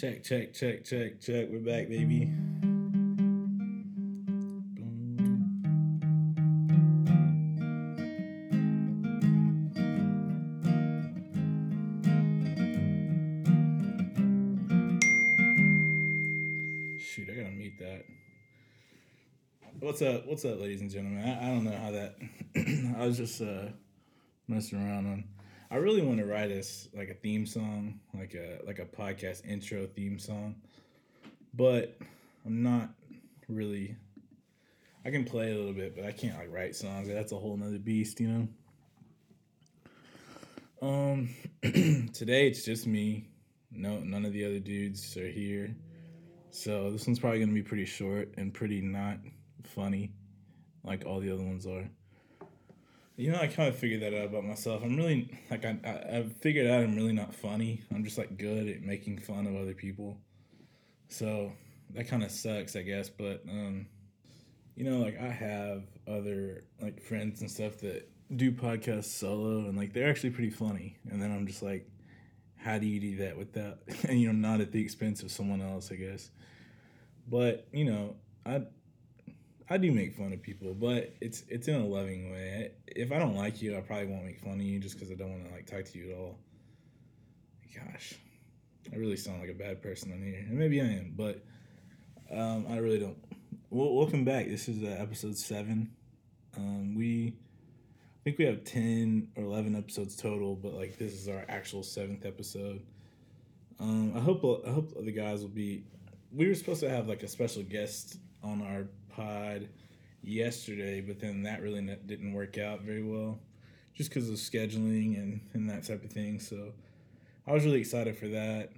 Check, check, check, check, check. We're back, baby. Shoot, I gotta mute that. What's up? What's up, ladies and gentlemen? I, I don't know how that. I was just uh, messing around on. I really want to write us like a theme song, like a like a podcast intro theme song, but I'm not really. I can play a little bit, but I can't like write songs. That's a whole nother beast, you know. Um, today it's just me. No, none of the other dudes are here, so this one's probably gonna be pretty short and pretty not funny, like all the other ones are. You know, I kind of figured that out about myself. I'm really like I, I I've figured out I'm really not funny. I'm just like good at making fun of other people. So that kind of sucks, I guess. But um, you know, like I have other like friends and stuff that do podcasts solo, and like they're actually pretty funny. And then I'm just like, how do you do that without and you know not at the expense of someone else? I guess. But you know, I I do make fun of people, but it's it's in a loving way. If I don't like you, I probably won't make fun of you just because I don't want to like talk to you at all. Gosh, I really sound like a bad person on here, and maybe I am, but um, I really don't. Well, welcome back. This is uh, episode seven. Um, we I think we have ten or eleven episodes total, but like this is our actual seventh episode. Um, I hope I hope the guys will be. We were supposed to have like a special guest on our pod yesterday, but then that really didn't work out very well, just because of scheduling and and that type of thing. So I was really excited for that,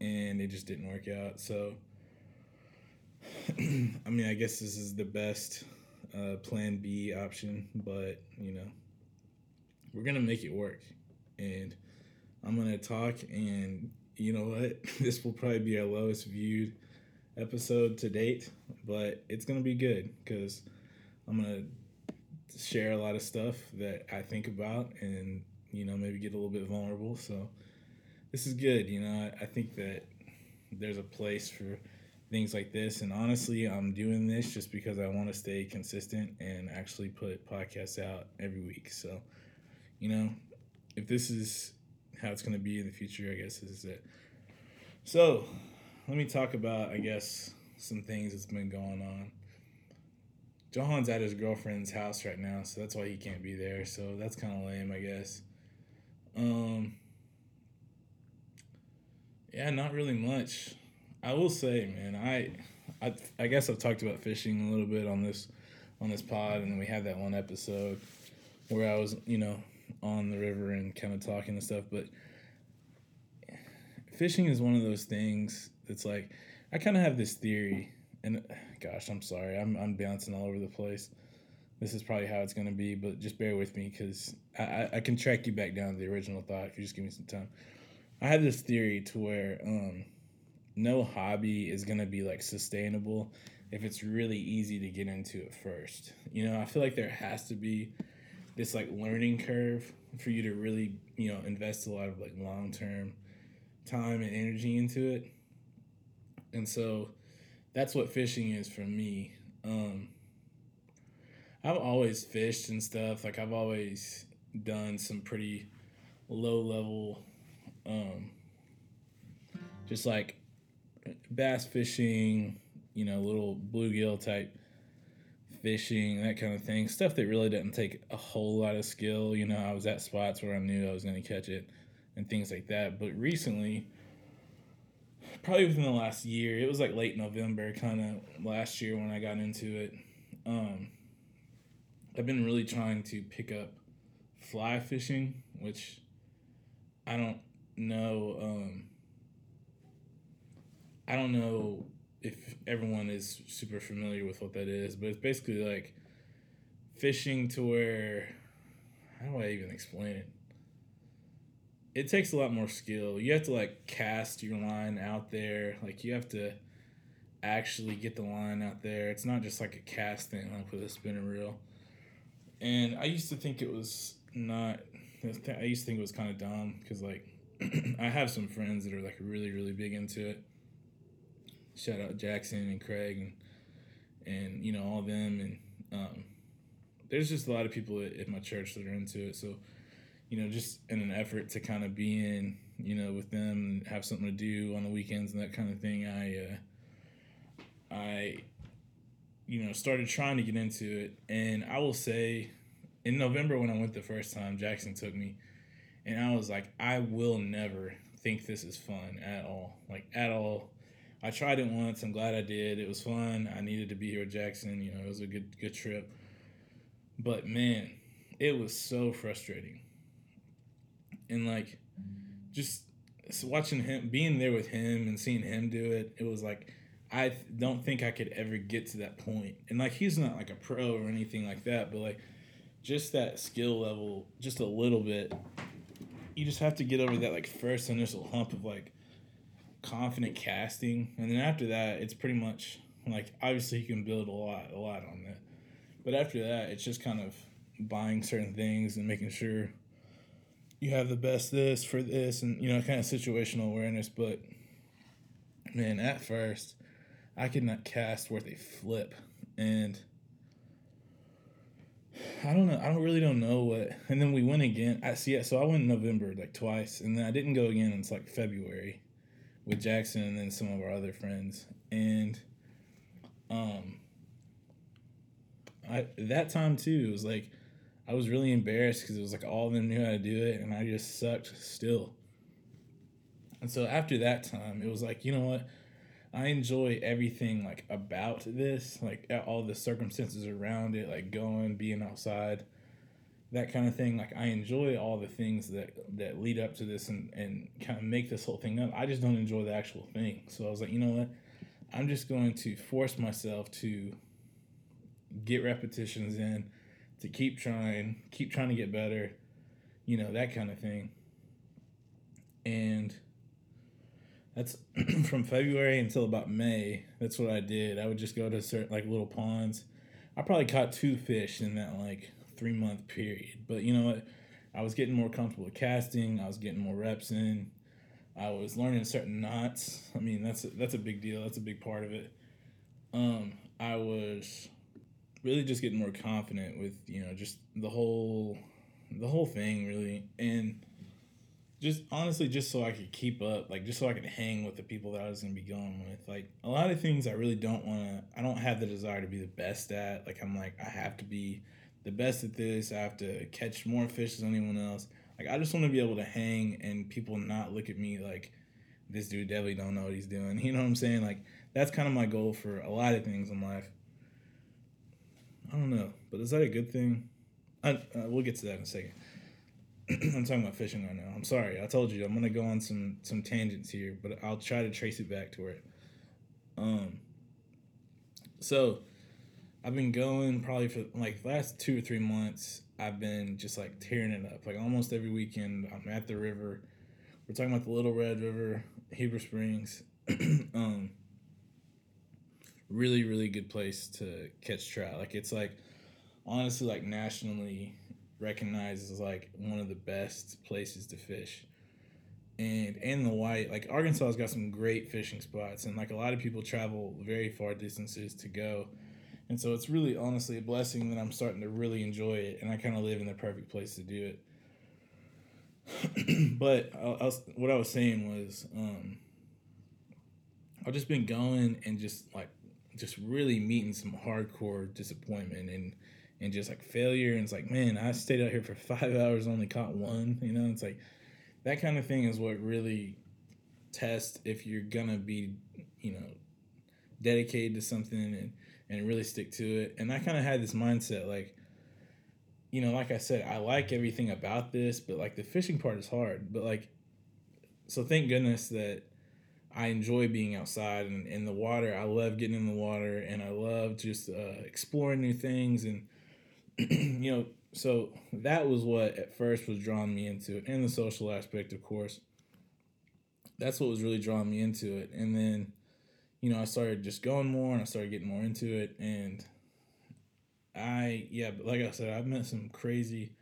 and it just didn't work out. So I mean, I guess this is the best uh, Plan B option, but you know, we're gonna make it work, and I'm gonna talk. And you know what? this will probably be our lowest viewed episode to date, but it's gonna be good because I'm gonna share a lot of stuff that I think about, and you know, maybe get a little bit vulnerable. So this is good. You know, I, I think that there's a place for things like this. And honestly, I'm doing this just because I want to stay consistent and actually put podcasts out every week. So, you know, if this is how it's going to be in the future, I guess this is it. So, let me talk about, I guess, some things that's been going on. Johan's at his girlfriend's house right now, so that's why he can't be there. So that's kind of lame, I guess. Um, yeah, not really much. I will say, man, I, I, I guess I've talked about fishing a little bit on this, on this pod, and we had that one episode where I was, you know, on the river and kind of talking and stuff. But fishing is one of those things that's like, I kind of have this theory, and gosh, I'm sorry, I'm I'm bouncing all over the place. This is probably how it's gonna be, but just bear with me because I, I, I can track you back down to the original thought if you just give me some time. I have this theory to where um, no hobby is gonna be like sustainable if it's really easy to get into it first. You know, I feel like there has to be this like learning curve for you to really, you know, invest a lot of like long term time and energy into it. And so that's what fishing is for me. Um, I've always fished and stuff. Like I've always done some pretty low level, um, just like bass fishing, you know, little bluegill type fishing, that kind of thing. Stuff that really doesn't take a whole lot of skill. You know, I was at spots where I knew I was going to catch it and things like that. But recently, probably within the last year, it was like late November, kind of last year when I got into it. Um, I've been really trying to pick up fly fishing, which I don't know. Um, I don't know if everyone is super familiar with what that is, but it's basically like fishing to where how do I even explain it? It takes a lot more skill. You have to like cast your line out there. Like you have to actually get the line out there. It's not just like a cast thing like with a spinner reel. And I used to think it was not I used to think it was kind of dumb because like I have some friends that are like really really big into it. Shout out Jackson and Craig and and you know all them and um, there's just a lot of people at, at my church that are into it. So you know, just in an effort to kind of be in, you know, with them and have something to do on the weekends and that kind of thing, I, uh, I, you know, started trying to get into it. And I will say, in November when I went the first time, Jackson took me, and I was like, I will never think this is fun at all, like at all. I tried it once. I'm glad I did. It was fun. I needed to be here with Jackson. You know, it was a good good trip. But man, it was so frustrating and like just watching him being there with him and seeing him do it it was like i don't think i could ever get to that point. And like he's not like a pro or anything like that but like just that skill level just a little bit you just have to get over that like first initial hump of like confident casting. And then after that it's pretty much like obviously you can build a lot a lot on that but after that it's just kind of buying certain things and making sure you have the best this for this and you know kind of situational awareness but man at first i could not cast worth a flip and i don't know i don't really don't know what and then we went again i see it. so i went in november like twice and then i didn't go again until like february with jackson and then some of our other friends and um i that time too it was like I was really embarrassed because it was like all of them knew how to do it, and I just sucked still. And so after that time, it was like, you know what? I enjoy everything like about this, like all the circumstances around it, like going, being outside, that kind of thing. Like I enjoy all the things that that lead up to this and and kind of make this whole thing up. I just don't enjoy the actual thing. So I was like, you know what? I'm just going to force myself to get repetitions in to keep trying, keep trying to get better, you know, that kind of thing. And that's from February until about May. That's what I did. I would just go to certain like little ponds. I probably caught two fish in that like three month period. But you know what? I was getting more comfortable with casting. I was getting more reps in. I was learning certain knots. I mean, that's a, that's a big deal. That's a big part of it. Um, I was really just getting more confident with you know just the whole the whole thing really. And just honestly just so I could keep up like just so I could hang with the people that I was gonna be going with. Like a lot of things I really don't want to I don't have the desire to be the best at. Like I'm like I have to be the best at this. I have to catch more fish than anyone else. Like I just want to be able to hang and people not look at me like this dude definitely don't know what he's doing. You know what I'm saying? Like that's kind of my goal for a lot of things in life I don't know, but is that a good thing? I, uh, we'll get to that in a second. I'm talking about fishing right now. I'm sorry. I told you I'm gonna go on some some tangents here, but I'll try to trace it back to it. Um. So, I've been going probably for like last two or three months. I've been just like tearing it up. Like almost every weekend, I'm at the river. We're talking about the Little Red River, Heber Springs. um, really really good place to catch trout. Like it's like honestly like nationally recognized as like one of the best places to fish. And and the white like Arkansas's got some great fishing spots and like a lot of people travel very far distances to go. And so it's really honestly a blessing that I'm starting to really enjoy it and I kind of live in the perfect place to do it. but I, I was, what I was saying was um I've just been going and just like just really meeting some hardcore disappointment and and just like failure. And it's like man i stayed out here for five hours only caught one you know? It's like that kind of thing is what really tests if you're gonna be you know dedicated to something and and really stick to it. And i kind of had this mindset like you know like i said i like everything about this but like the fishing part is hard. But like so thank goodness that I enjoy being outside and in the water. I love getting in the water and I love just uh, exploring new things. And, you know, so that was what at first was drawing me into it and the social aspect, of course. That's what was really drawing me into it. And then, you know, I started just going more and I started getting more into it. And I, yeah, but like I said, I've met some crazy,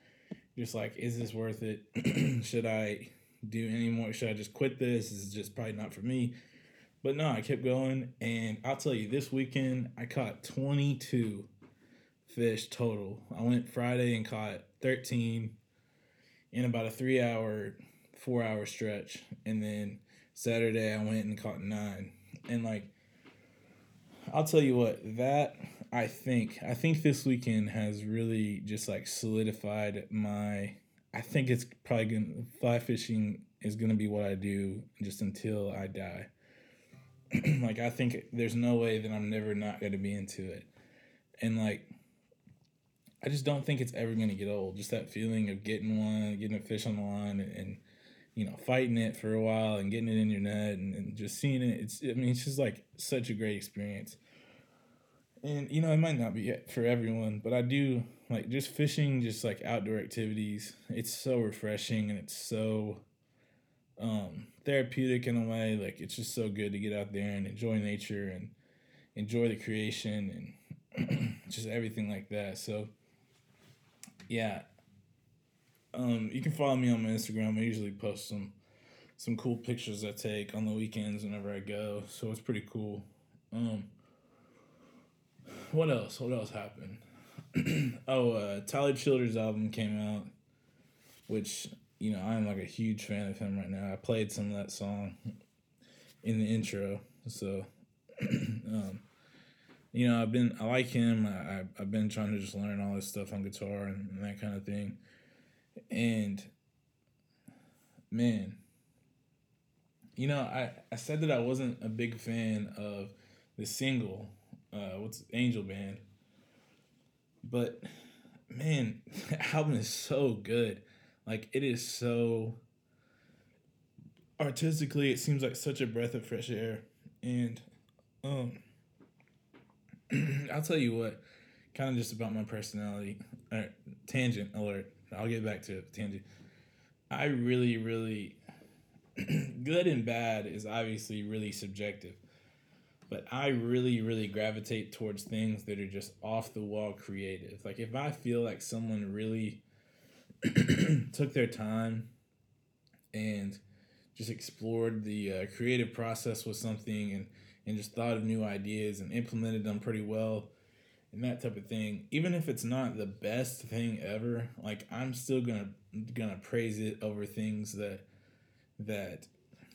just like, is this worth it? Should I do anymore? Should I just quit this? This is just probably not for me. But no, I kept going, and I'll tell you, this weekend I caught 22 fish total. I went Friday and caught 13 in about a three hour, four hour stretch. And then Saturday I went and caught nine. And like, I'll tell you what, that I think, I think this weekend has really just like solidified my, I think it's probably gonna, fly fishing is gonna be what I do just until I die. like, I think there's no way that I'm never not gonna be into it. And like, I just don't think it's ever gonna get old. Just that feeling of getting one, getting a fish on the line, and, and you know, fighting it for a while and getting it in your net and, and just seeing it. It's I mean, it's just like such a great experience. And you know, it might not be for everyone, but I do like just fishing, just like outdoor activities. It's so refreshing and it's so um therapeutic in a way. Like it's just so good to get out there and enjoy nature and enjoy the creation and just everything like that. So yeah. Um, you can follow me on my Instagram. I usually post some some cool pictures I take on the weekends whenever I go. So it's pretty cool. Um, what else? What else happened? oh, uh, Tyler Childers' album came out, which you know I'm like a huge fan of him right now. I played some of that song in the intro, so um, you know, I've been I like him. I, I have been trying to just learn all this stuff on guitar and, and that kind of thing. And man, you know, I I said that I wasn't a big fan of the single, uh, what's Angel Band, but man, the album is so good. Like it is so artistically, it seems like such a breath of fresh air, and um I'll tell you what, kind of just about my personality. Tangent alert. I'll get back to it. Tangent. I really, really, good and bad is obviously really subjective. But I really, really gravitate towards things that are just off the wall creative. Like if I feel like someone really took their time and just explored the uh, creative process with something and and just thought of new ideas and implemented them pretty well and that type of thing even if it's not the best thing ever like i'm still gonna gonna praise it over things that that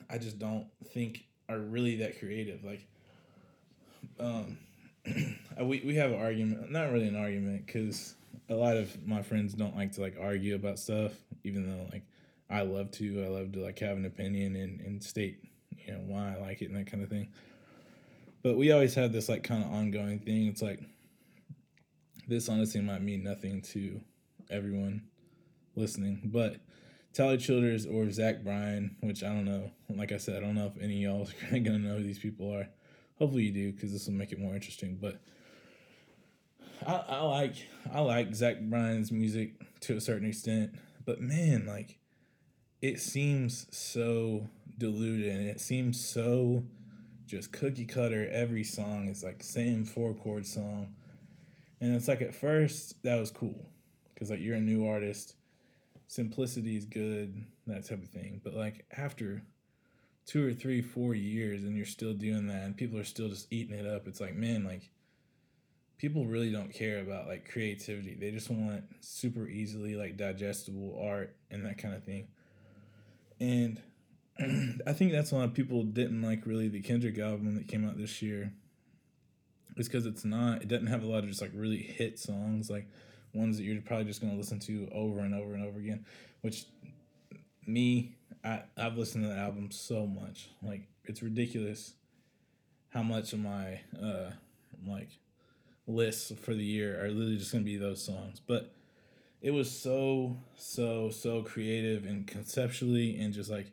i just don't think are really that creative like um we, we have an argument not really an argument because a lot of my friends don't like to like argue about stuff even though like i love to i love to like have an opinion and, and state you know why i like it and that kind of thing but we always have this like kind of ongoing thing. It's like this honestly might mean nothing to everyone listening, but Tyler Childers or Zach Bryan, which I don't know. Like I said, I don't know if any of y'all are gonna know who these people are. Hopefully you do, because this will make it more interesting. But I, I like I like Zach Bryan's music to a certain extent, but man, like it seems so diluted and it seems so just cookie cutter. Every song is like same four chord song, and it's like at first that was cool because like you're a new artist, simplicity is good, that type of thing. But like after two or three, four years, and you're still doing that, and people are still just eating it up. It's like man, like people really don't care about like creativity. They just want super easily like digestible art and that kind of thing. And I think that's why people didn't like really the Kendrick album that came out this year. It's because it's not. It doesn't have a lot of just like really hit songs, like ones that you're probably just gonna listen to over and over and over again. Which me, I I've listened to the album so much. Like it's ridiculous how much of my uh like lists for the year are literally just gonna be those songs. But it was so so so creative and conceptually and just like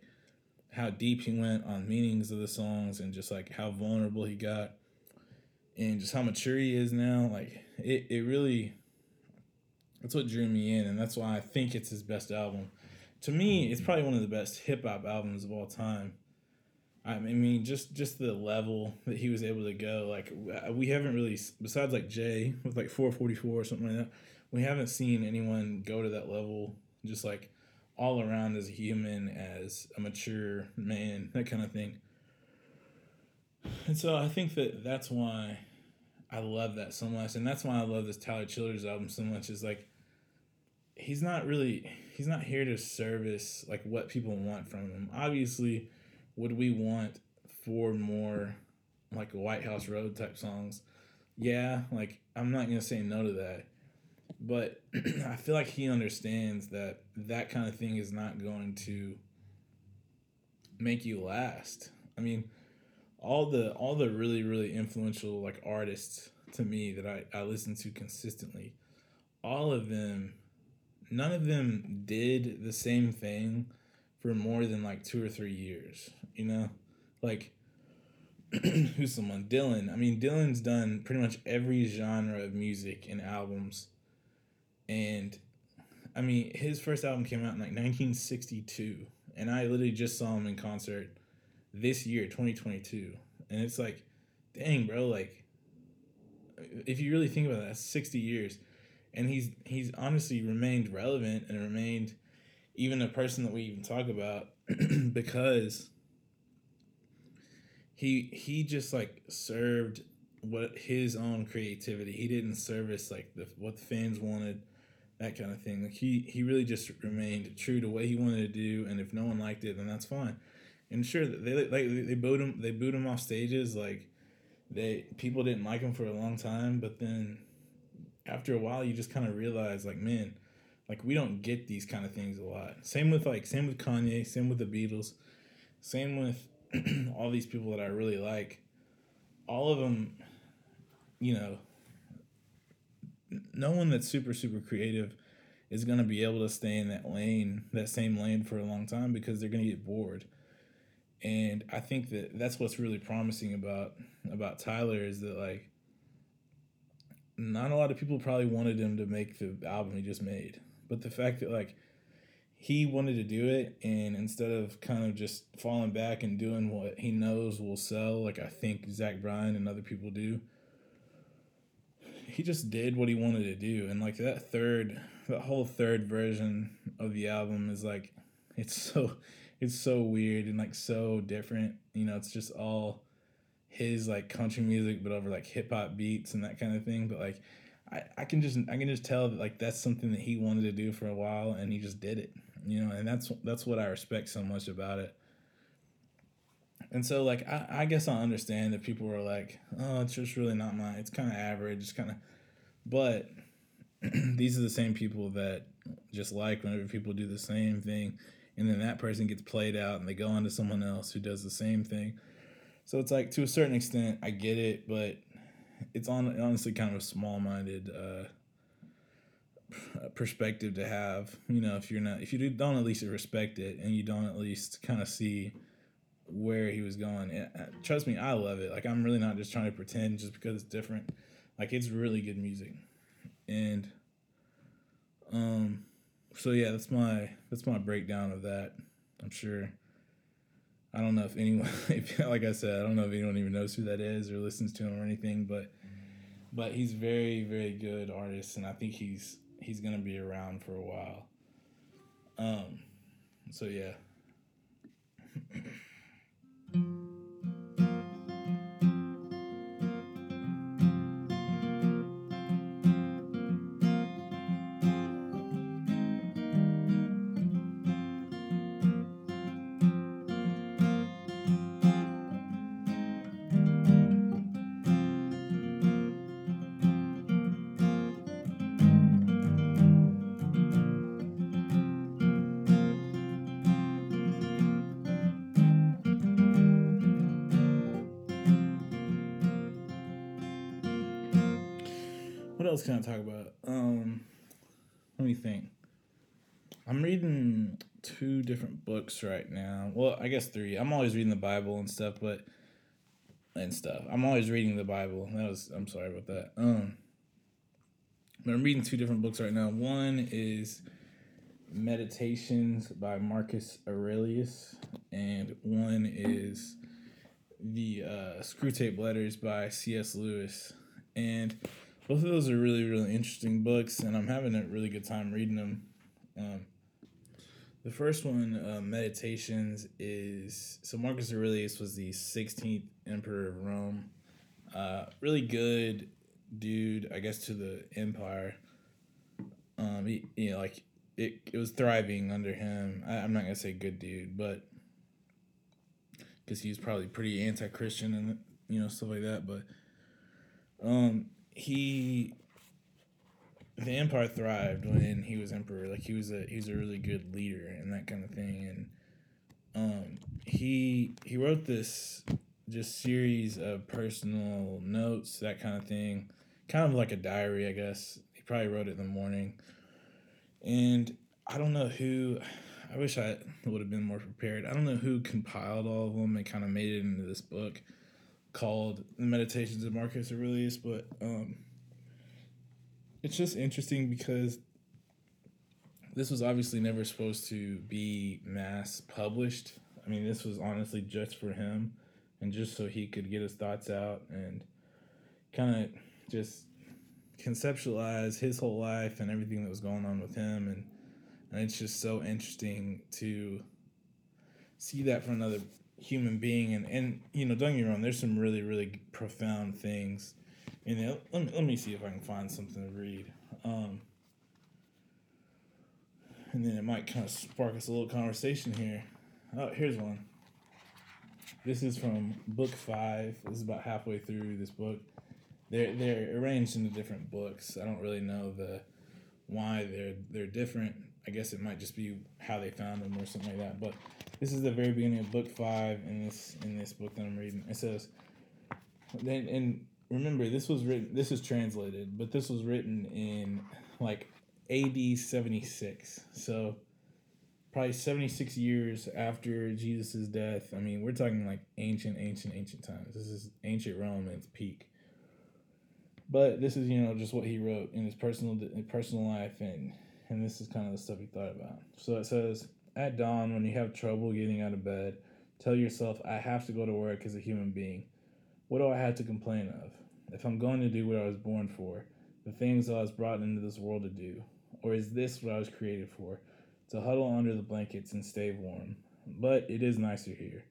how deep he went on meanings of the songs and just like how vulnerable he got and just how mature he is now like it, it really that's what drew me in and that's why i think it's his best album to me it's probably one of the best hip-hop albums of all time i mean just just the level that he was able to go like we haven't really besides like jay with like 444 or something like that we haven't seen anyone go to that level just like all around as a human, as a mature man, that kind of thing. And so I think that that's why I love that so much, and that's why I love this Tyler Childers album so much. Is like he's not really he's not here to service like what people want from him. Obviously, would we want four more like White House Road type songs? Yeah, like I'm not gonna say no to that, but I feel like he understands that that kind of thing is not going to make you last. I mean, all the all the really really influential like artists to me that I, I listen to consistently, all of them, none of them did the same thing for more than like two or three years. You know, like who's someone Dylan. I mean, Dylan's done pretty much every genre of music and albums, and I mean, his first album came out in like 1962, and I literally just saw him in concert this year, 2022. And it's like, dang, bro, like if you really think about that, 60 years. And he's he's honestly remained relevant and remained even a person that we even talk about because he he just like served what his own creativity. He didn't service like the what the fans wanted, that kind of thing. Like he he really just remained true to what he wanted to do, and if no one liked it, then that's fine and sure they like they booed him they booed him off stages like they people didn't like him for a long time but then after a while you just kind of realize like man like we don't get these kind of things a lot. Same with like same with kanye same with the beatles same with all these people that i really like. All of them you know no one that's super super creative is going to be able to stay in that lane that same lane for a long time because they're going to get bored. And I think that that's what's really promising about about Tyler is that like not a lot of people probably wanted him to make the album he just made, but the fact that like he wanted to do it and instead of kind of just falling back and doing what he knows will sell like I think Zach Bryan and other people do he just did what he wanted to do and like that third that whole third version of the album is like it's so it's so weird and like so different. You know, it's just all his like country music, but over like hip hop beats and that kind of thing. But like, I, I can just I can just tell that like that's something that he wanted to do for a while and he just did it. You know, and that's that's what I respect so much about it. And so like I, I guess I understand that people were like, oh, it's just really not my it's kinda average, it's kinda but these are the same people that just like whenever people do the same thing and then that person gets played out and they go on to someone else who does the same thing. So it's like to a certain extent, I get it, but it's on honestly kind of a small minded uh, perspective to have. You know, if you're not, if you don't at least respect it and you don't at least kind of see where he was going. And, uh, trust me, I love it. Like I'm really not just trying to pretend just because it's different. Like it's really good music, and um, so yeah, that's my that's my breakdown of that. I'm sure. I don't know if anyone, if, like I said, I don't know if anyone even knows who that is or listens to him or anything, but but he's very very good artist, and I think he's he's gonna be around for a while. Um, so yeah. Can I talk about? Um, let me think. I'm reading two different books right now. Well, I guess three. I'm always reading the Bible and stuff, but and stuff. I'm always reading the Bible. That was I'm sorry about that. Um, but I'm reading two different books right now. One is Meditations by Marcus Aurelius, and one is the uh, Screwtape Letters by C.S. Lewis. And both of those are really really interesting books, and I'm having a really good time reading them. Um, The first one, uh, Meditations, is so Marcus Aurelius was the 16th emperor of Rome. Uh, really good dude, I guess, to the empire. Um, he, you know, like it, it was thriving under him. I, I'm not gonna say good dude, but because he was probably pretty anti-Christian and you know stuff like that. But um, he the empire thrived when he was emperor. Like he was a he was a really good leader and that kind of thing. And um, he he wrote this just series of personal notes, that kind of thing, kind of like a diary, I guess. He probably wrote it in the morning, and I don't know who. I wish I would have been more prepared. I don't know who compiled all of them and kind of made it into this book called The Meditations of Marcus Aurelius, but um, it's just interesting because this was obviously never supposed to be mass published. I mean, this was honestly just for him and just so he could get his thoughts out and kind of just conceptualize his whole life and everything that was going on with him and and it's just so interesting to see that from another human being and and you know don't get me wrong there's some really really profound things in it let me, let me see if i can find something to read. Um and then it might kind of spark us a little conversation here. Oh here's one. This is from book five. This is about halfway through this book. They're they're arranged into different books. I don't really know the why they're they're different i guess it might just be how they found them or something like that but this is the very beginning of book five in this in this book that I'm reading. It says, then and remember this was written. This is translated, but this was written in like A.D. seventy six. So probably seventy six years after Jesus' death. I mean, we're talking like ancient, ancient, ancient times. This is ancient Rome at its peak. But this is you know just what he wrote in his personal personal life and and this is kind of the stuff he thought about. So it says at dawn, when you have trouble getting out of bed, tell yourself, I have to go to work as a human being. What do I have to complain of? If I'm going to do what I was born for, the things I was brought into this world to do, or is this what I was created for? To huddle under the blankets and stay warm. But it is nicer here.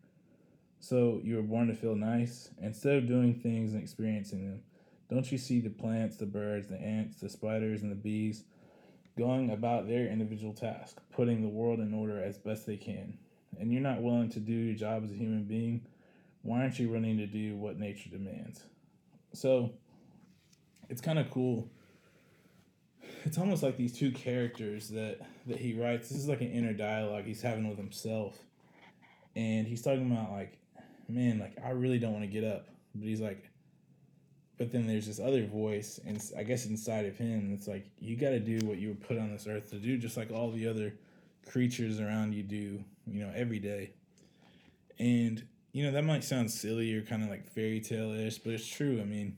So you were born to feel nice? Instead of doing things and experiencing them, don't you see the plants, the birds, the ants, the spiders, and the bees? Going about their individual task, putting the world in order as best they can, and you're not willing to do your job as a human being, why aren't you running to do what nature demands? So it's kind of cool. It's almost like these two characters that that he writes. This is like an inner dialogue he's having with himself, and he's talking about like, man, like I really don't want to get up, but he's like, but then there's this other voice and i guess inside of him it's like you got to do what you were put on this earth to do just like all the other creatures around you do you know every day. And you know that might sound silly or kind of like fairy tale-ish but it's true i mean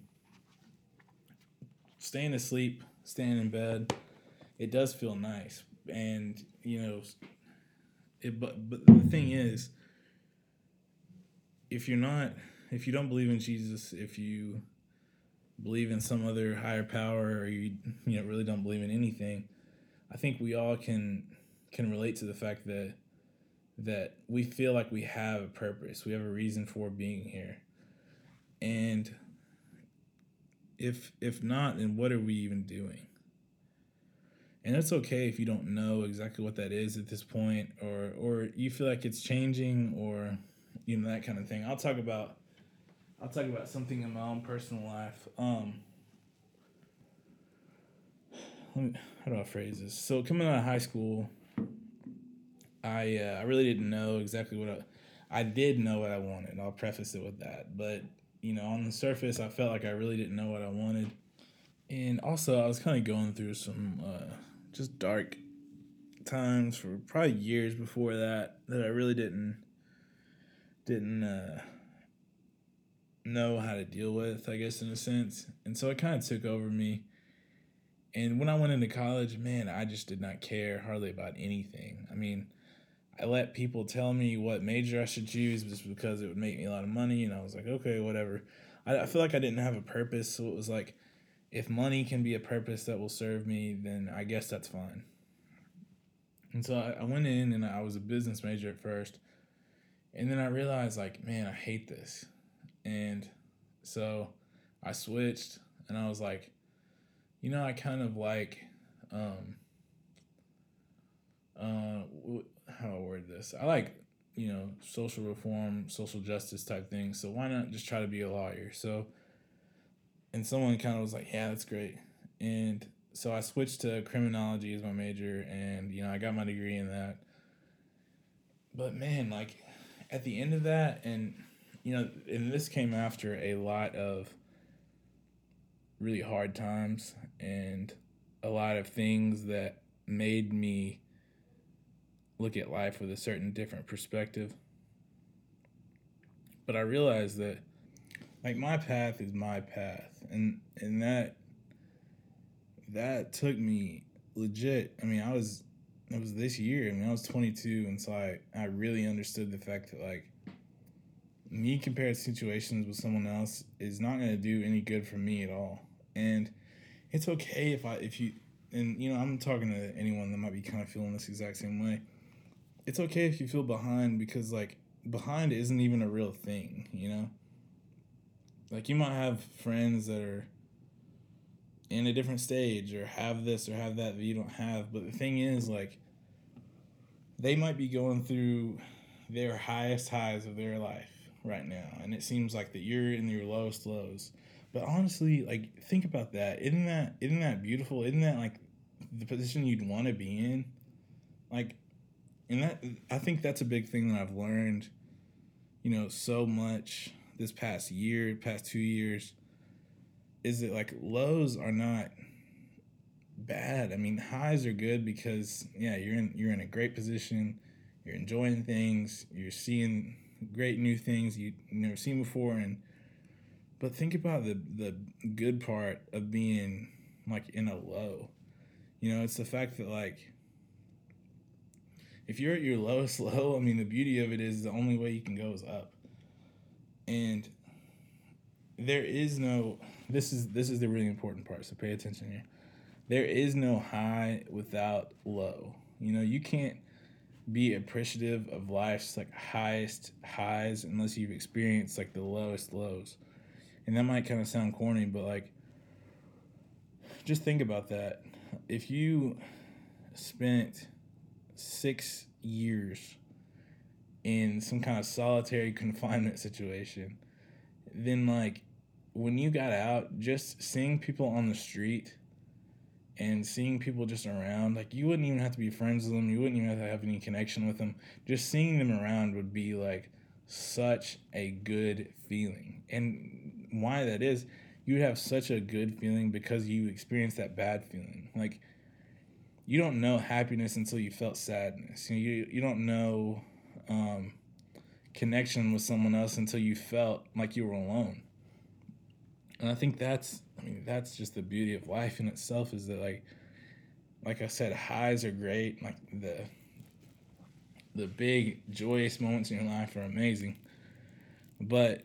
staying asleep staying in bed it does feel nice. And you know it but but the thing is if you're not if you don't believe in jesus if you believe in some other higher power or you you know really don't believe in anything, I think we all can can relate to the fact that that we feel like we have a purpose, we have a reason for being here. And if if not, then what are we even doing? And it's okay if you don't know exactly what that is at this point or or you feel like it's changing or you know that kind of thing. I'll talk about I'll talk about something in my own personal life. Um, me, how do I phrase this? So coming out of high school, I uh, I really didn't know exactly what I I did know what I wanted. I'll preface it with that, but you know, on the surface, I felt like I really didn't know what I wanted, and also I was kind of going through some uh, just dark times for probably years before that that I really didn't didn't. Uh, know how to deal with, I guess, in a sense. And so it kind of took over me. And when I went into college, man, I just did not care hardly about anything. I mean, I let people tell me what major I should choose just because it would make me a lot of money. And I was like, okay, whatever. I, I feel like I didn't have a purpose. So it was like, if money can be a purpose that will serve me, then I guess that's fine. And so I, I went in and I was a business major at first. And then I realized, like, man, I hate this. And so I switched and I was like, you know, I kind of like, um, uh, how do I word this? I like, you know, social reform, social justice type things. So why not just try to be a lawyer? So, and someone kind of was like, yeah, that's great. And so I switched to criminology as my major, and you know I got my degree in that. But man, like at the end of that, and you know, and this came after a lot of really hard times and a lot of things that made me look at life with a certain different perspective. But I realized that like my path is my path and and that that took me legit. I mean, I was it was this year. I mean, I was 22, and so I I really understood the fact that like me compared situations with someone else is not going to do any good for me at all. And it's okay if I if you and you know I'm talking to anyone that might be kind of feeling this exact same way. It's okay if you feel behind because like behind isn't even a real thing, you know? Like you might have friends that are in a different stage or have this or have that that you don't have. But the thing is, like, they might be going through their highest highs of their life right now. And it seems like that you're in your lowest lows. But honestly, like, think about that. Isn't that isn't that beautiful? Isn't that like the position you'd want to be in? Like, and that I think that's a big thing that I've learned, you know, so much this past year, past two years is that like lows are not bad. I mean, highs are good because yeah, you're in you're in a great position, you're enjoying things, you're seeing great new things you never seen before and but think about the the good part of being like in a low. You know, it's the fact that like if you're at your lowest low, I mean the beauty of it is the only way you can go is up. And there is no this is this is the really important part so pay attention here there is no high without low you know you can't be appreciative of life's like highest highs unless you've experienced like the lowest lows. And that might kind of sound corny but like just think about that. If you spent six years in some kind of solitary confinement situation then like when you got out, just seeing people on the street and seeing people just around, like you wouldn't even have to be friends with them, you wouldn't even have to have any connection with them. Just seeing them around would be like such a good feeling. And why that is, you have such a good feeling because you experienced that bad feeling. Like you don't know happiness until you felt sadness. You you, you don't know um, connection with someone else until you felt like you were alone and I think that's I mean that's just the beauty of life in itself is that like like I said highs are great. Like the the big joyous moments in your life are amazing. But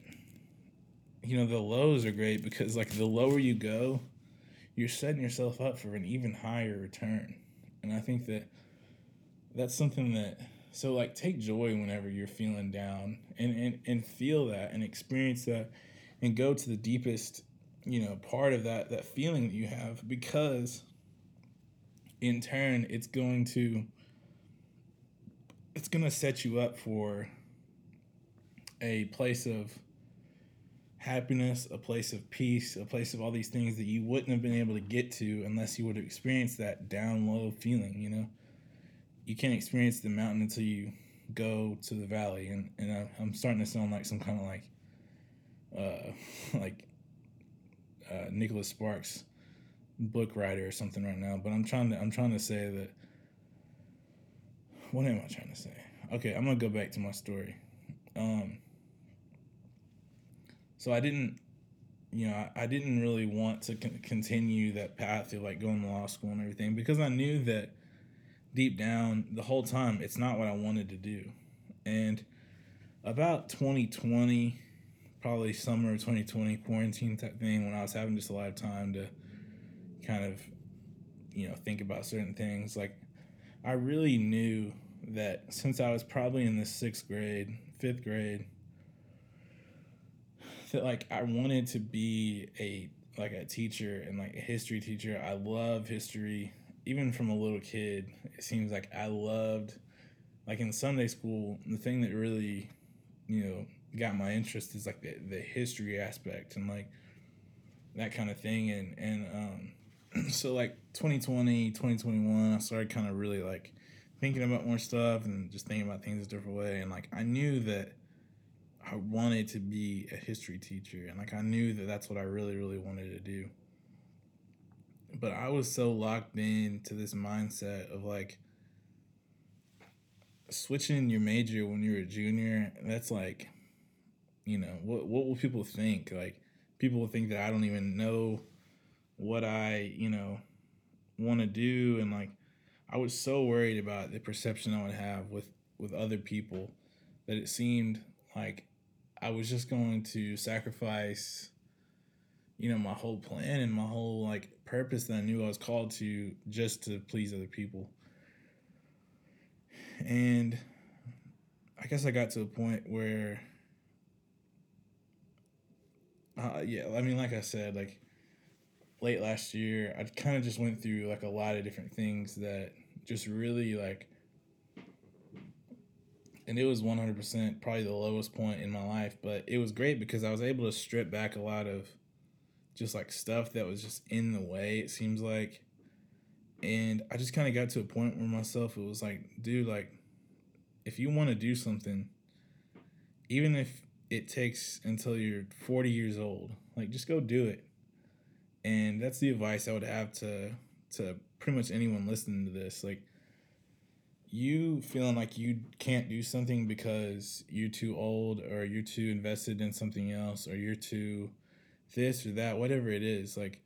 you know the lows are great because like the lower you go you're setting yourself up for an even higher return. And I think that that's something that so like take joy whenever you're feeling down and and, and feel that and experience that and go to the deepest you know part of that that feeling that you have because in turn it's going to it's going to set you up for a place of happiness, a place of peace, a place of all these things that you wouldn't have been able to get to unless you would have experienced that down low feeling, you know? You can't experience the mountain until you go to the valley. And, and I, I'm starting to sound like some kind of like uh, like uh, Nicholas Sparks book writer or something right now, but I'm trying to I'm trying to say that. What am I trying to say? Okay, I'm gonna go back to my story. Um, so I didn't, you know, I, I didn't really want to con- continue that path of like going to law school and everything because I knew that deep down the whole time it's not what I wanted to do, and about 2020 probably summer of 2020 quarantine type thing when I was having just a lot of time to kind of, you know, think about certain things. Like I really knew that since I was probably in the sixth grade, fifth grade, that like I wanted to be a like a teacher and like a history teacher. I love history. Even from a little kid, it seems like I loved like in Sunday school, the thing that really, you know, got my interest is like the, the history aspect and like that kind of thing. And and um so like 2020 2021 i started kind of really like thinking about more stuff and just thinking about things a different way. And like i knew that i wanted to be a history teacher and like i knew that that's what i really really wanted to do. But i was so locked in to this mindset of like switching your major when you're a junior that's like you know what what will people think? Like people will think that i don't even know what i you know want to do. And like i was so worried about the perception i would have with with other people that it seemed like i was just going to sacrifice you know my whole plan and my whole like purpose that i knew i was called to just to please other people. And i guess i got to a point where uh, yeah, I mean, like I said, like late last year, I kind of just went through like a lot of different things that just really like, and it was 100% probably the lowest point in my life, but it was great because I was able to strip back a lot of just like stuff that was just in the way, it seems like. And I just kind of got to a point where myself, it was like, dude, like, if you want to do something, even if it takes until you're 40 years old. Like just go do it. And that's the advice I would have to to pretty much anyone listening to this. Like you feeling like you can't do something because you're too old or you're too invested in something else or you're too this or that, whatever it is, like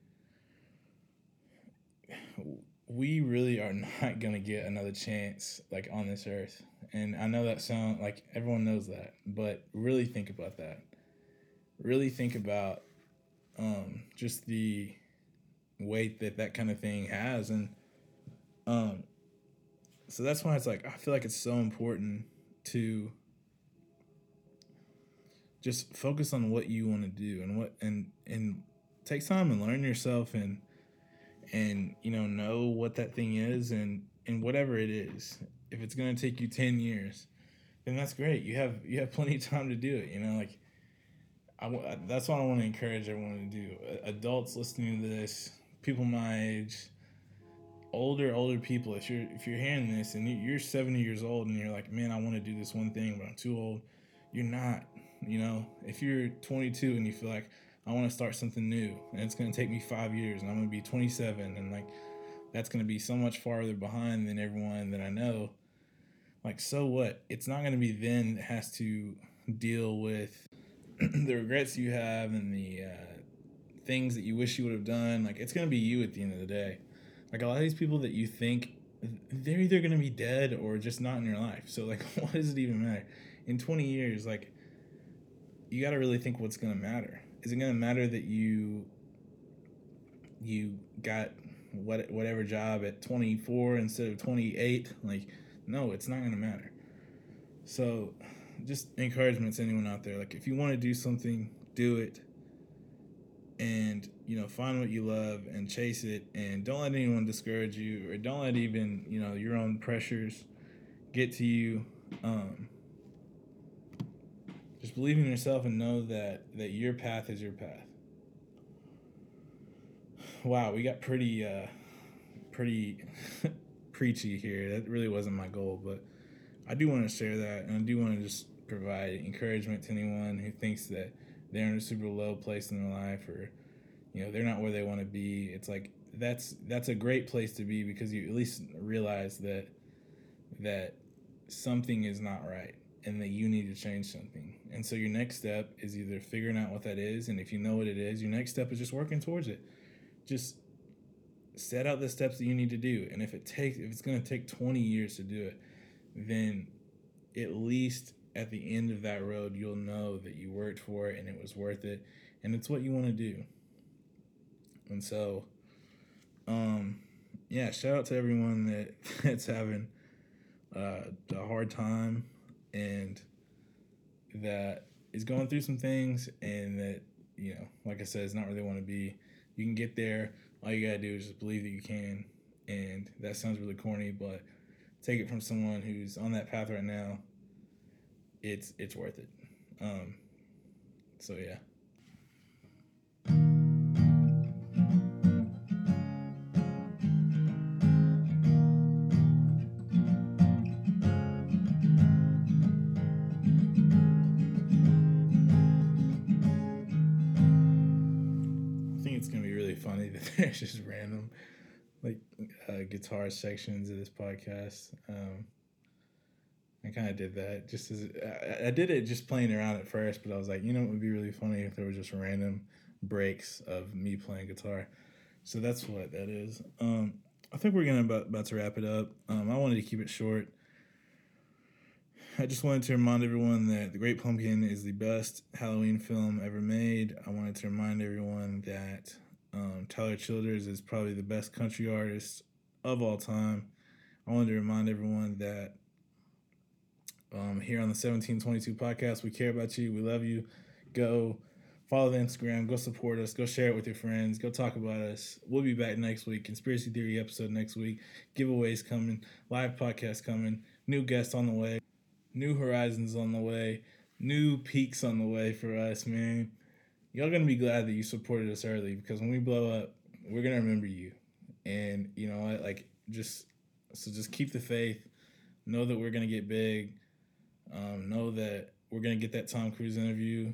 we really are not gonna get another chance like on this earth. And I know that sound like everyone knows that, but really think about that. Really think about um, just the weight that that kind of thing has, and um, so that's why it's like I feel like it's so important to just focus on what you want to do and what and and take time and learn yourself and and you know know what that thing is and and whatever it is if it's going to take you 10 years then that's great you have you have plenty of time to do it you know like I, that's what i want to encourage everyone to do adults listening to this people my age older older people if you're if you're hearing this and you're 70 years old and you're like man i want to do this one thing but i'm too old you're not you know if you're 22 and you feel like I want to start something new, and it's going to take me five years, and I'm going to be 27, and like that's going to be so much farther behind than everyone that I know. Like, so what? It's not going to be then that has to deal with the regrets you have and the uh, things that you wish you would have done. Like, it's going to be you at the end of the day. Like, a lot of these people that you think they're either going to be dead or just not in your life. So, like, what does it even matter? In 20 years, like, you got to really think what's going to matter is it going to matter that you you got what whatever job at 24 instead of 28 like no it's not going to matter. So just encouragement to anyone out there like if you want to do something do it. And you know find what you love and chase it and don't let anyone discourage you or don't let even you know your own pressures get to you. Um, just believe in yourself and know that that your path is your path. Wow, we got pretty uh pretty preachy here. That really wasn't my goal, but I do want to share that and I do want to just provide encouragement to anyone who thinks that they're in a super low place in their life or you know, they're not where they want to be. It's like that's that's a great place to be because you at least realize that that something is not right and that you need to change something. And so your next step is either figuring out what that is, and if you know what it is, your next step is just working towards it. Just set out the steps that you need to do. And if it takes if it's going to take 20 years to do it, then at least at the end of that road, you'll know that you worked for it and it was worth it and it's what you want to do. And so um yeah, shout out to everyone that that's having uh, a hard time and that is going through some things and that you know, like I said, it's not really want to be. You can get there. All you gotta do is just believe that you can. And that sounds really corny, but take it from someone who's on that path right now. It's it's worth it. Um, so yeah. just random like uh, guitar sections of this podcast. Um, I kind of did that just as I, I, did it just playing around at first, but I was like, you know, it would be really funny if there were just random breaks of me playing guitar. So that's what that is. Um, I think we're gonna about, about to wrap it up. Um, I wanted to keep it short. I just wanted to remind everyone that The Great Pumpkin is the best Halloween film ever made. I wanted to remind everyone that um, Tyler Childers is probably the best country artist of all time. I wanted to remind everyone that um, here on the 1722 podcast, we care about you. We love you. Go follow the Instagram. Go support us. Go share it with your friends. Go talk about us. We'll be back next week. Conspiracy Theory episode next week. Giveaways coming. Live podcast coming. New guests on the way. New horizons on the way. New peaks on the way for us, man y'all gonna be glad that you supported us early because when we blow up, we're gonna remember you. And you know, what? like just so just keep the faith. Know that we're gonna get big. Um, know that we're gonna get that Tom Cruise interview.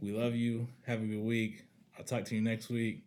We love you. Have a good week. I'll talk to you next week.